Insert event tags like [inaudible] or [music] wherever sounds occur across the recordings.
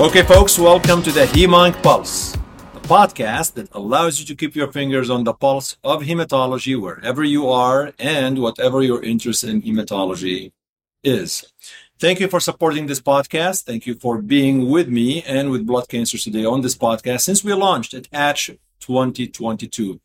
Okay, folks, welcome to the Hemonc Pulse, the podcast that allows you to keep your fingers on the pulse of hematology wherever you are and whatever your interest in hematology is. Thank you for supporting this podcast. Thank you for being with me and with Blood Cancer Today on this podcast since we launched at ASH 2022.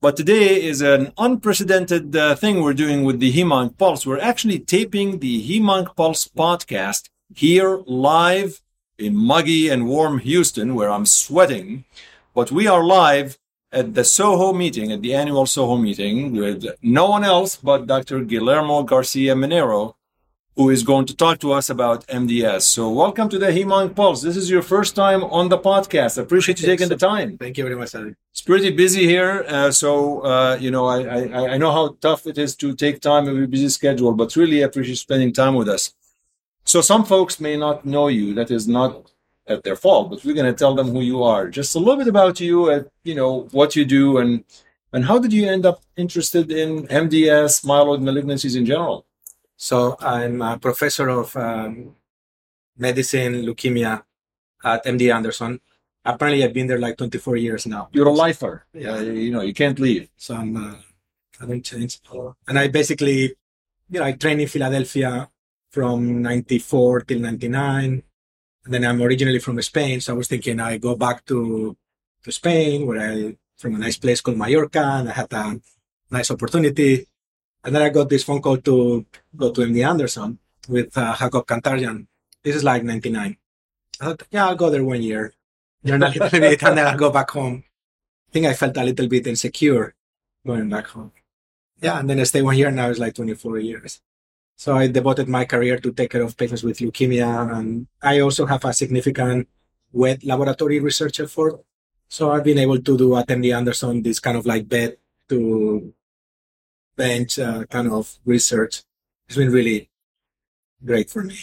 But today is an unprecedented uh, thing we're doing with the Hemonc Pulse. We're actually taping the Hemonc Pulse podcast here live in muggy and warm Houston, where I'm sweating. But we are live at the Soho meeting, at the annual Soho meeting, with no one else but Dr. Guillermo Garcia Manero, who is going to talk to us about MDS. So, welcome to the Hemonc Pulse. This is your first time on the podcast. I appreciate you taking the time. Thank you very much, Ali. It's pretty busy here, uh, so uh, you know I, I, I know how tough it is to take time in a busy schedule, but really appreciate spending time with us. So, some folks may not know you. That is not at their fault, but we're going to tell them who you are. Just a little bit about you, and you know what you do, and and how did you end up interested in MDS, myeloid malignancies in general? So I'm a professor of um, medicine, leukemia at MD Anderson. Apparently, I've been there like 24 years now. You're a lifer. Yeah. Uh, you know, you can't leave. So I'm, uh, I don't change. And I basically, you know, I trained in Philadelphia from 94 till 99. And then I'm originally from Spain. So I was thinking I go back to, to Spain where I, from a nice place called Mallorca and I had a nice opportunity and then I got this phone call to go to MD Anderson with uh, Hagop Kantarjian. This is like 99. I thought, yeah, I'll go there one year, learn a little bit, and then I'll go back home. I think I felt a little bit insecure going back home. Yeah, and then I stayed one year, and now it's like 24 years. So I devoted my career to take care of patients with leukemia, and I also have a significant wet laboratory research effort. So I've been able to do at MD Anderson this kind of like bed to bench uh, kind of research. It's been really great for me.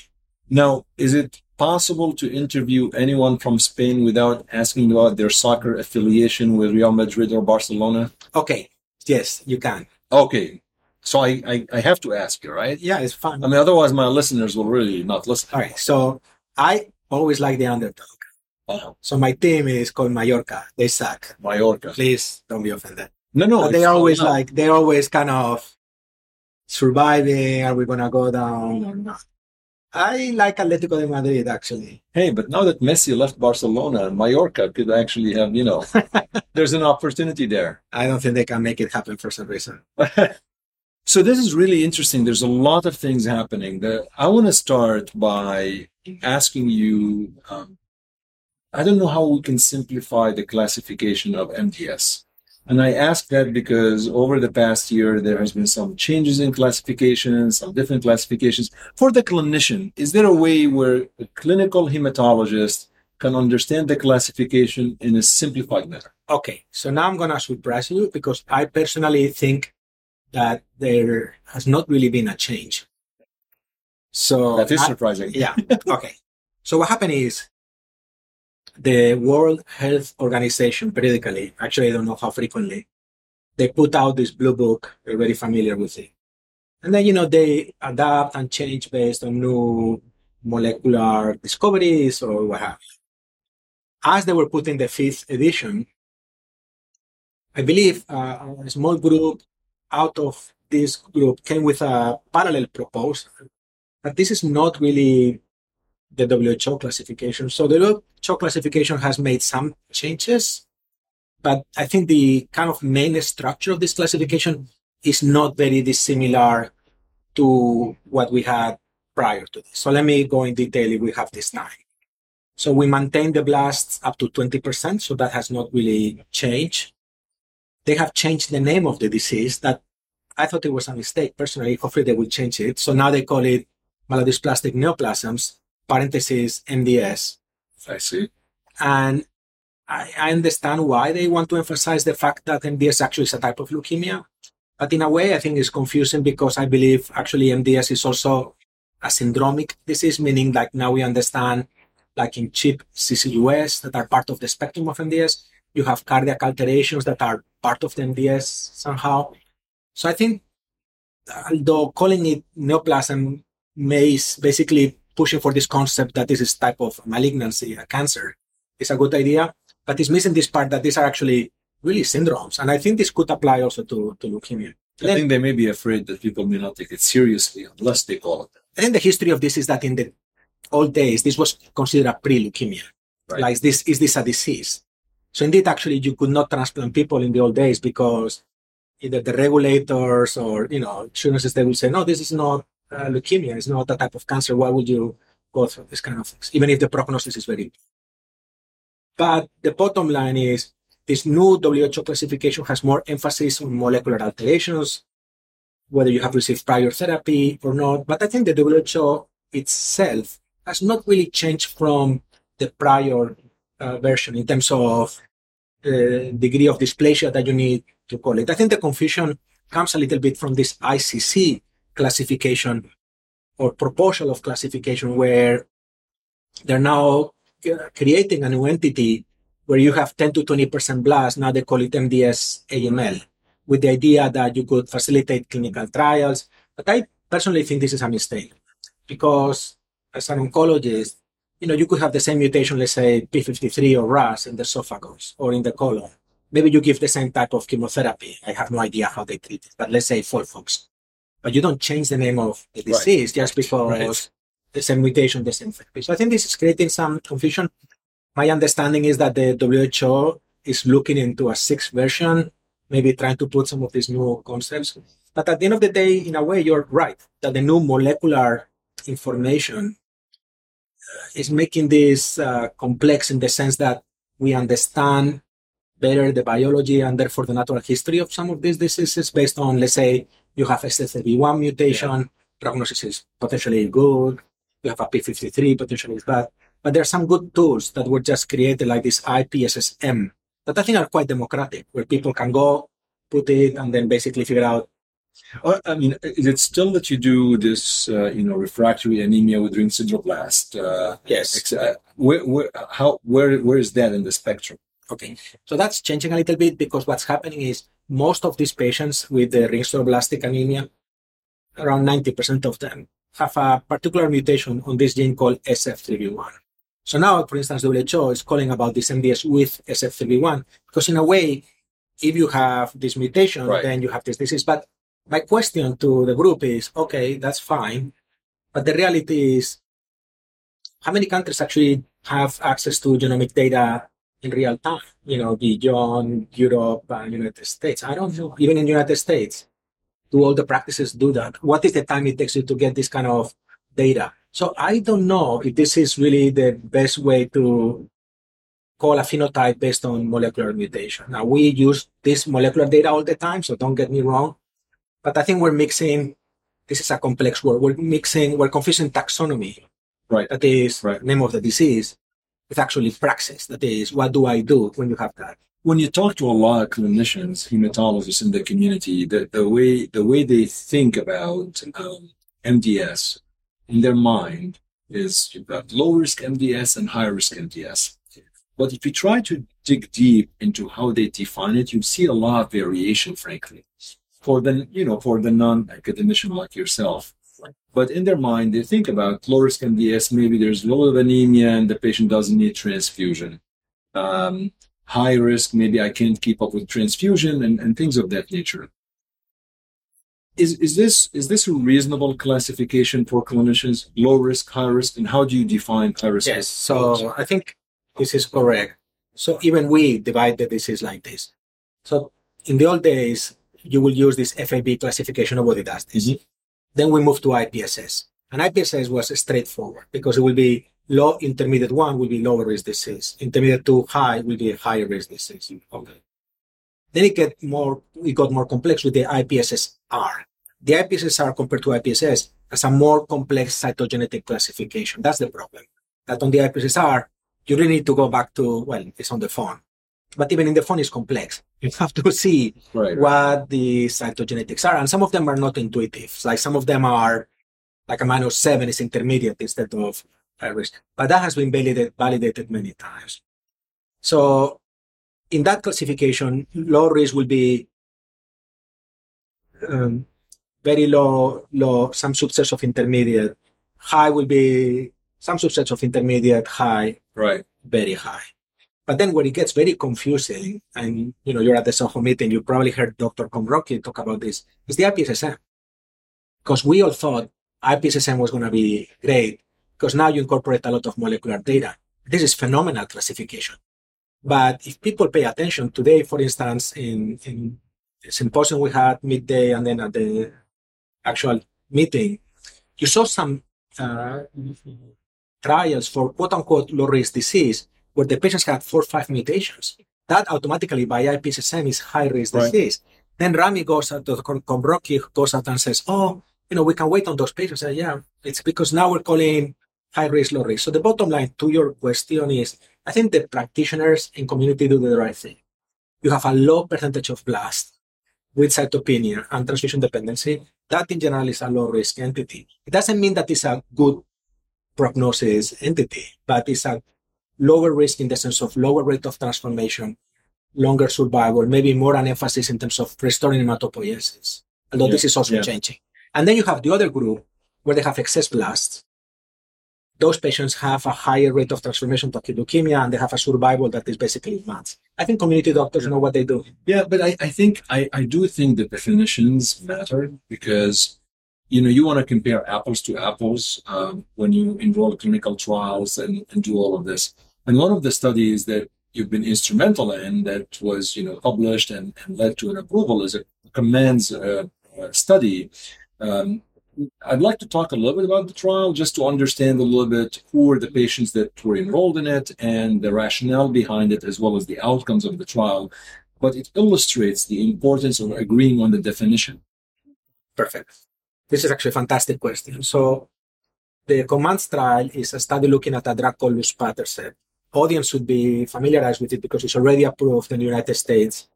Now, is it possible to interview anyone from Spain without asking about their soccer affiliation with Real Madrid or Barcelona? Okay. Yes, you can. Okay. So I, I, I have to ask you, right? Yeah, it's fun. I mean, otherwise my listeners will really not listen. All right. So I always like the underdog. Uh-huh. So my team is called Mallorca. They suck. Mallorca. Please don't be offended. No, no. They it's- always no. like they're always kind of surviving. Are we gonna go down or not? I like Atletico de Madrid actually. Hey, but now that Messi left Barcelona, Mallorca could actually have, you know, [laughs] there's an opportunity there. I don't think they can make it happen for some reason. [laughs] so this is really interesting. There's a lot of things happening. The, I want to start by asking you. Um, I don't know how we can simplify the classification of MDS. And I ask that because over the past year, there has been some changes in classifications, some different classifications. For the clinician, is there a way where a clinical hematologist can understand the classification in a simplified manner? Okay, so now I'm gonna surprise you because I personally think that there has not really been a change. So That is I- surprising. yeah. [laughs] Okay. So what happened is the World Health Organization periodically, actually I don't know how frequently, they put out this blue book. You're very familiar with it. And then, you know, they adapt and change based on new molecular discoveries or what have you. As they were putting the fifth edition, I believe uh, a small group out of this group came with a parallel proposal but this is not really the WHO classification. So the WHO classification has made some changes, but I think the kind of main structure of this classification is not very dissimilar to what we had prior to this. So let me go in detail if we have this time. So we maintain the blasts up to 20%, so that has not really changed. They have changed the name of the disease that I thought it was a mistake personally. Hopefully they will change it. So now they call it myelodysplastic neoplasms, parentheses MDS. I see. And I, I understand why they want to emphasize the fact that MDS actually is a type of leukemia. But in a way, I think it's confusing because I believe actually MDS is also a syndromic disease, meaning like now we understand, like in CHIP, CCUS, that are part of the spectrum of MDS. You have cardiac alterations that are part of the MDS somehow. So I think, although calling it neoplasm may is basically pushing for this concept that this is type of malignancy, a cancer, is a good idea, but it's missing this part that these are actually really syndromes. And I think this could apply also to, to leukemia. I then, think they may be afraid that people may not take it seriously unless they call it that. I think the history of this is that in the old days, this was considered a pre-leukemia. Right. Like, is this, is this a disease? So indeed, actually, you could not transplant people in the old days because either the regulators or, you know, insurances, they will say, no, this is not uh, leukemia. It's not that type of cancer. Why would you go through this kind of things? Even if the prognosis is very Good. But the bottom line is this new WHO classification has more emphasis on molecular alterations, whether you have received prior therapy or not. But I think the WHO itself has not really changed from the prior uh, version in terms of uh, degree of dysplasia that you need to call it. I think the confusion comes a little bit from this ICC classification or proposal of classification where they're now uh, creating a new entity where you have 10 to 20% blast. Now they call it MDS AML with the idea that you could facilitate clinical trials. But I personally think this is a mistake because as an oncologist, you know, you could have the same mutation, let's say P53 or RAS in the esophagus or in the colon. Maybe you give the same type of chemotherapy. I have no idea how they treat it, but let's say FOLFOX. But you don't change the name of the disease right. just because right. the same mutation, the same therapy. So I think this is creating some confusion my understanding is that the WHO is looking into a sixth version, maybe trying to put some of these new concepts. But at the end of the day, in a way, you're right that the new molecular information is making this uh, complex in the sense that we understand better the biology and therefore the natural history of some of these diseases based on, let's say, you have SF3B1 mutation, yeah. prognosis is potentially good, you have a P53, potentially is bad. But there are some good tools that were just created, like this IPSSM, that I think are quite democratic, where people can go, put it, and then basically figure out. I mean, is it still that you do this, uh, you know, refractory anemia with ring sideroblast? Uh, yes. Uh, where, where, how, where, where is that in the spectrum? Okay, so that's changing a little bit because what's happening is most of these patients with the ring sideroblastic anemia, around 90% of them, have a particular mutation on this gene called SF3B1. So now, for instance, WHO is calling about this MDS with SF3B1 because in a way, if you have this mutation, right. then you have this disease. But my question to the group is, okay, that's fine. But the reality is, how many countries actually have access to genomic data in real time? You know, beyond Europe and United States. I don't know. Even in United States, do all the practices do that? What is the time it takes you to get this kind of data? So I don't know if this is really the best way to call a phenotype based on molecular mutation. Now we use this molecular data all the time, so don't get me wrong. But I think we're mixing, this is a complex word, we're mixing, we're confusing taxonomy, right? That is right. name of the disease with actually praxis. That is, what do I do when you have that? When you talk to a lot of clinicians, hematologists in the community, the, the way the way they think about um, MDS in their mind is you've got low risk MDS and high risk MDS. But if you try to dig deep into how they define it, you see a lot of variation, frankly, for the, you know, for the non-academician like yourself. But in their mind, they think about low risk MDS, maybe there's a little of anemia and the patient doesn't need transfusion. Um, high risk, maybe I can't keep up with transfusion and, and things of that nature is, is this is this a reasonable classification for clinicians? Low risk, high risk, and how do you define high risk? Yes, so I think this is correct. So even we divide the disease like this. So in the old days, you will use this FAB classification. Nobody does this. Mm-hmm. Then we move to IPSS, and IPSS was straightforward because it will be low, intermediate one will be lower risk disease, intermediate two, high will be a higher risk disease. Okay. Then it get more, it got more complex with the IPSS-R. The IPSS-R compared to IPSS has a more complex cytogenetic classification. That's the problem. That on the IPSS-R, you really need to go back to, well, it's on the phone. But even in the phone, is complex. You [laughs] have to see right, what the cytogenetics are. And some of them are not intuitive. Like some of them are like a minus seven is intermediate instead of high risk. But that has been validated, validated many times. So in that classification, low risk will be um, very low, low, some subsets of intermediate, high will be some subsets of intermediate, high, Right. very high. But then where it gets very confusing, and you know, you're at the Soho meeting, you probably heard Dr. Komrokji talk about this, is the IPSSM. Because we all thought IPSSM was going to be great because now you incorporate a lot of molecular data. This is phenomenal classification. But if people pay attention today, for instance, in, in the symposium we had midday and then at the actual meeting, you saw some uh, trials for quote unquote low risk disease where the patients had four or five mutations. That automatically by IPSSM is high risk Right. disease. Then Rami goes out to Komrokji goes out and says, Oh, you know, we can wait on those patients. Yeah, it's because now we're calling high risk, low risk. So the bottom line to your question is I think the practitioners in community do the right thing. You have a low percentage of blast with cytopenia and transfusion dependency. That in general is a low risk entity. It doesn't mean that it's a good prognosis entity, but it's a lower risk in the sense of lower rate of transformation, longer survival, maybe more an emphasis in terms of restoring hematopoiesis. Although this is also yeah. changing. And then you have the other group where they have excess blasts. Those patients have a higher rate of transformation to acute leukemia and they have a survival that is basically months. I think community doctors know what they do. Yeah, but I, I think I, I do think the definitions matter because you know you want to compare apples to apples um, when you enroll clinical trials and, and do all of this. And one of the studies that you've been instrumental in that was you know published and, and led to an approval is a commands uh, uh, study. Um, I'd like to talk a little bit about the trial just to understand a little bit who were the patients that were enrolled in it and the rationale behind it as well as the outcomes of the trial but it illustrates the importance of agreeing on the definition. Perfect. This is actually a fantastic question. So the COMMANDS trial is a study looking at a drug called luspatercept. Audience should be familiarized with it because it's already approved in the United States.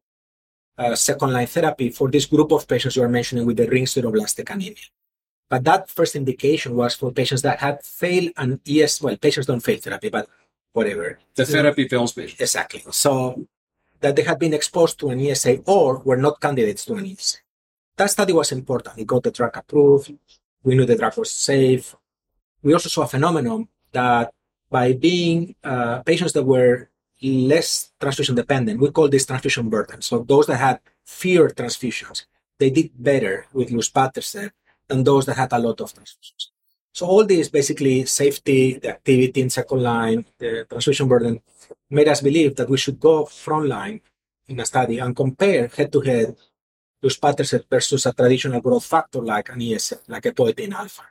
Uh, second line therapy for this group of patients you are mentioning with the ring sideroblastic anemia. But that first indication was for patients that had failed an ES, well, patients don't fail therapy, but whatever. The therapy fails patients. Exactly. So that they had been exposed to an ESA or were not candidates to an ESA. That study was important. It got the drug approved. We knew the drug was safe. We also saw a phenomenon that by being uh, patients that were less transfusion dependent, we call this transfusion burden. So those that had fewer transfusions, they did better with luspatercept than those that had a lot of transfusions. So all this basically safety, the activity in second line, the transfusion burden made us believe that we should go frontline in a study and compare head to head luspatercept versus a traditional growth factor like an ESA, like epoetin alpha.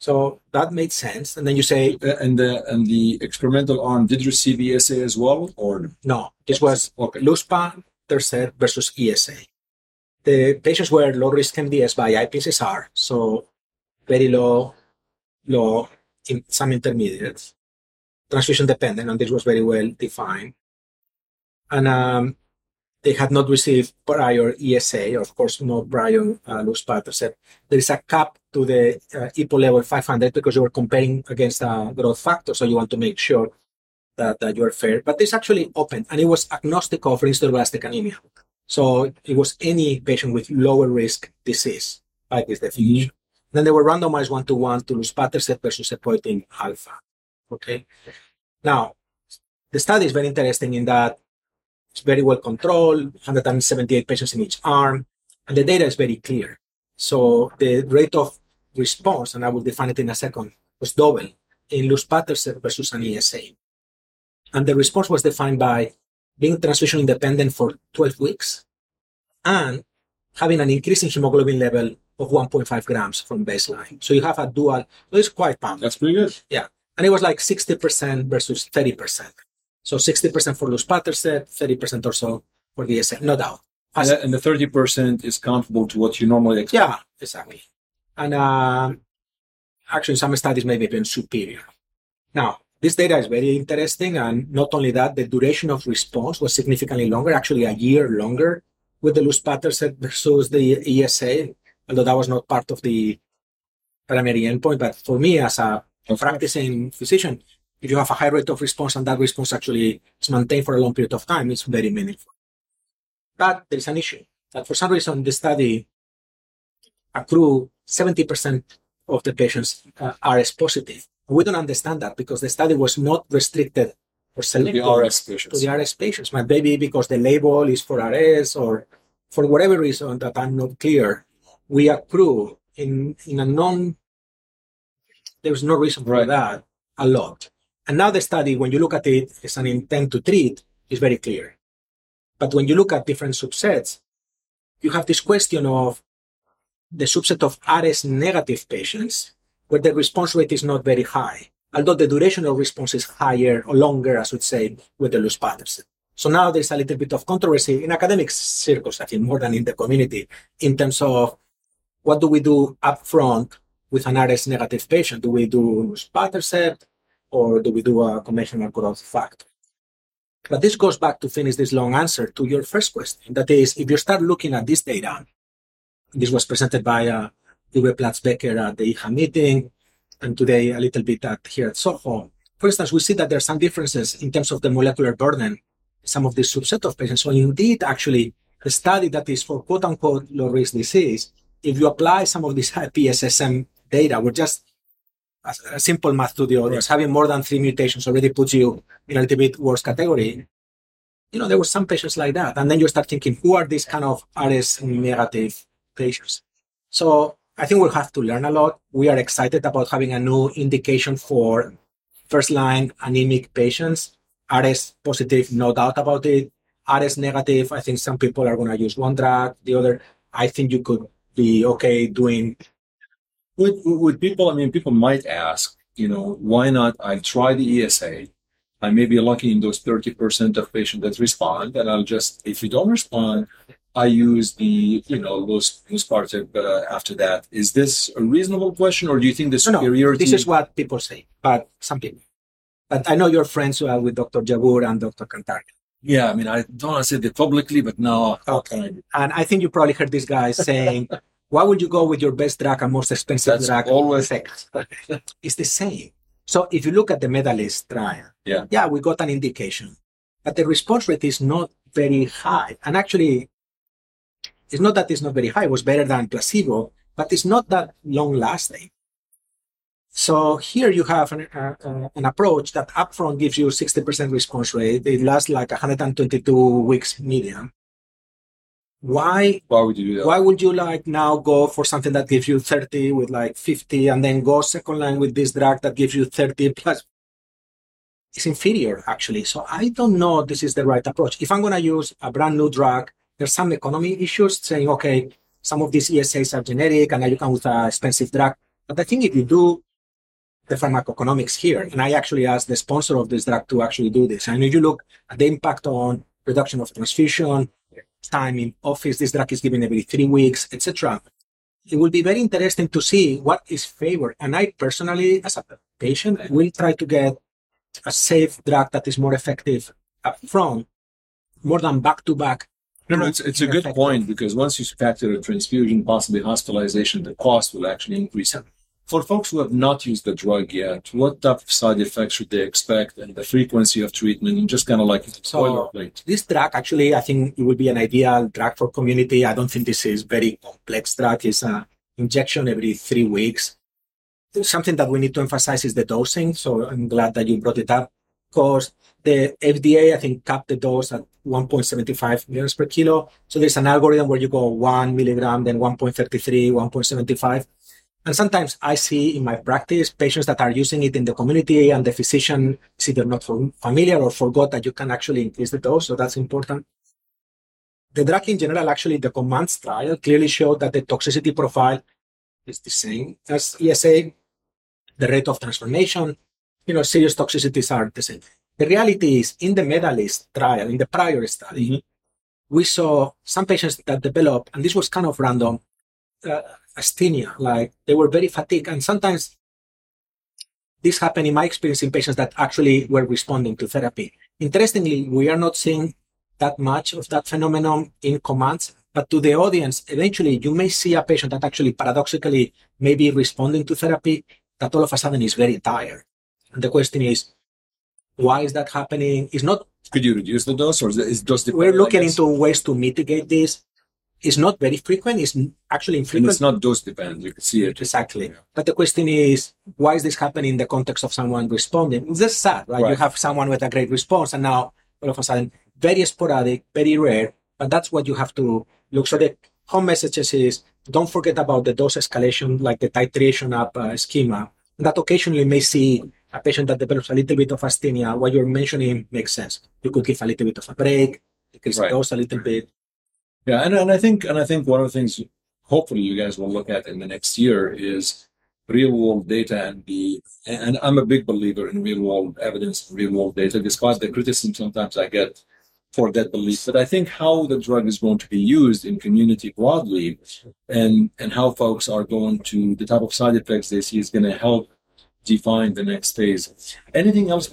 So that made sense. And then you say, Uh, And the and the experimental arm did receive ESA as well, or no, this was okay? luspatercept versus ESA. The patients were low risk MDS by IPSSR, so very low, low, in some intermediates, transfusion dependent, and this was very well defined. And um, they had not received prior ESA, of course, no prior uh, luspatercept. There is a cap to the uh, EPO level 500 because you were comparing against a growth factor, so you want to make sure that, that you're fair. But it's actually open, and it was agnostic of ring sideroblastic anemia. So it was any patient with lower risk disease by this definition. Then they were randomized one to one to luspatercept versus epoetin alpha. Okay. Now, the study is very interesting in that it's very well controlled, 178 patients in each arm, and the data is very clear. So the rate of response, and I will define it in a second, was double in luspatercept versus an ESA. And the response was defined by being transfusion independent for 12 weeks and having an increase in hemoglobin level of 1.5 grams from baseline. So you have a dual, so it's quite powerful. That's pretty good. Yeah. And it was like 60% versus 30%. So 60% for luspatercept, 30% or so for the ESA, no doubt. And, and the thirty percent is comparable to what you normally expect. Yeah, exactly. And um, actually, some studies may be even superior. Now, this data is very interesting, and not only that, the duration of response was significantly longer, actually a year longer with the luspatercept versus the ESA, although that was not part of the primary endpoint. But for me, as a practicing physician, if you have a high rate of response and that response actually is maintained for a long period of time, it's very meaningful. But there is an issue that for some reason the study accrue 70% of the patients uh, RS positive. We don't understand that because the study was not restricted or selected The RS patients. to the RS patients. Maybe because the label is for RS or for whatever reason that I'm not clear, we accrue in, in a non, there's no reason for Right. that a lot. The study, when you look at it as an intent to treat, is very clear. But when you look at different subsets, you have this question of the subset of RS negative patients where the response rate is not very high, although the duration of response is higher or longer, I should say, with the luspatercept. So now there's a little bit of controversy in academic circles, I think, more than in the community, in terms of what do we do upfront with an RS negative patient? Do we do luspatercept or do we do a conventional growth factor? But this goes back to finish this long answer to your first question. That is, if you start looking at this data, this was presented by uh, Uwe Platzbecker at the EHA meeting, and today a little bit at here at Soho. For instance, we see that there are some differences in terms of the molecular burden, some of this subset of patients. So indeed, actually, a study that is for quote unquote low risk disease, if you apply some of this PSSM data, we're just a, simple math to the audience, having more than three mutations already puts you in a little bit worse category. You know, there were some patients like that. And then you start thinking, who are these kind of RS negative patients? So I think we'll have to learn a lot. We are excited about having a new indication for first line anemic patients. RS positive, no doubt about it. RS negative, I think some people are going to use one drug, the other. I think you could be okay doing With, with people, I mean, people might ask, you know, why not? I try the ESA. I may be lucky in those 30% of patients that respond, and I'll just, if you don't respond, I use the, you know, those luspatercept uh, after that. Is this a reasonable question, or do you think the No, no. This is what people say, but some people. But I know you're friends uh, with Dr. Jabbour and Dr. Kantar. yeah, I mean, I don't want to say that publicly, but now, Okay. And I think you probably heard this guy saying, why would you go with your best drug and most expensive That's drug? always- it's the same. So if you look at the medalist trial, Yeah. yeah, we got an indication, but the response rate is not very high. And actually, it's not that it's not very high, it was better than placebo, but it's not that long lasting. So here you have an, uh, uh, an approach that upfront gives you 60% response rate. It lasts like 122 weeks median. Why why would you do that? why would you like now go for something that gives you 30 with like 50 and then go second line with this drug that gives you 30 plus? It's inferior actually. So i don't know this is the right approach. If i'm going to use a brand new drug there's some economy issues saying okay some of these esas are generic and now you come with an expensive drug. But i think if you do the pharmacoeconomics here and i actually asked the sponsor of this drug to actually do this and if you look at the impact on reduction of transfusion time in office this drug is given every three weeks etc it will be very interesting to see what is favored. And i personally as a patient will try to get a safe drug that is more effective up front more than back to back. No, no, it's, it's a good point because once you factor a transfusion, possibly hospitalization, the cost will actually increase. For folks who have not used the drug yet, what type of side effects should they expect and the frequency of treatment? And just kind of like So- boilerplate. this drug actually i think it would be an ideal drug for community. I don't think this is very complex drug. It's a injection every three weeks. Something that we need to emphasize is the dosing so i'm glad that you brought it up. Because the fda i think capped the dose at 1.75 milligrams per kilo. So there's an algorithm where you go 1 milligram then 1.33 1.75 and sometimes I see in my practice patients that are using it in the community and the physician is either not familiar or forgot that you can actually increase the dose. So that's important. The drug in general, actually, the commands trial clearly showed that the toxicity profile is the same as ESA. The rate of transformation, you know, serious toxicities are the same. The reality is in the medalist trial, in the prior study, Mhm. we saw some patients that developed, and this was kind of random, uh, asthenia, like they were very fatigued. And sometimes this happened in my experience in patients that actually were responding to therapy. Interestingly, we are not seeing that much of that phenomenon in commands, but to the audience, eventually you may see a patient that actually paradoxically may be responding to therapy that all of a sudden is very tired. And the question is, why is that happening? It's not Could you reduce the dose or is it dose we're looking into ways to mitigate this. It's not very frequent. It's actually And infrequent. it's not dose dependent. You can see it. Exactly. But the question is, why is this happening in the context of someone responding? It's just sad, right? You have someone with a great response, and now all of a sudden, very sporadic, very rare. But that's what you have to look. So the home messages is don't forget about the dose escalation, like the titration up uh, schema. That occasionally may see a patient that develops a little bit of asthenia. What you're mentioning makes sense. You could give a little bit of a break, decrease Right. the dose a little bit. Yeah, and, and I think and I think one of the things hopefully you guys will look at in the next year is real world data and the and I'm a big believer in real world evidence, real world data, despite the criticism sometimes I get for that belief. But I think how the drug is going to be used in community broadly and and how folks are going to the type of side effects they see is going to help define the next phase. Anything else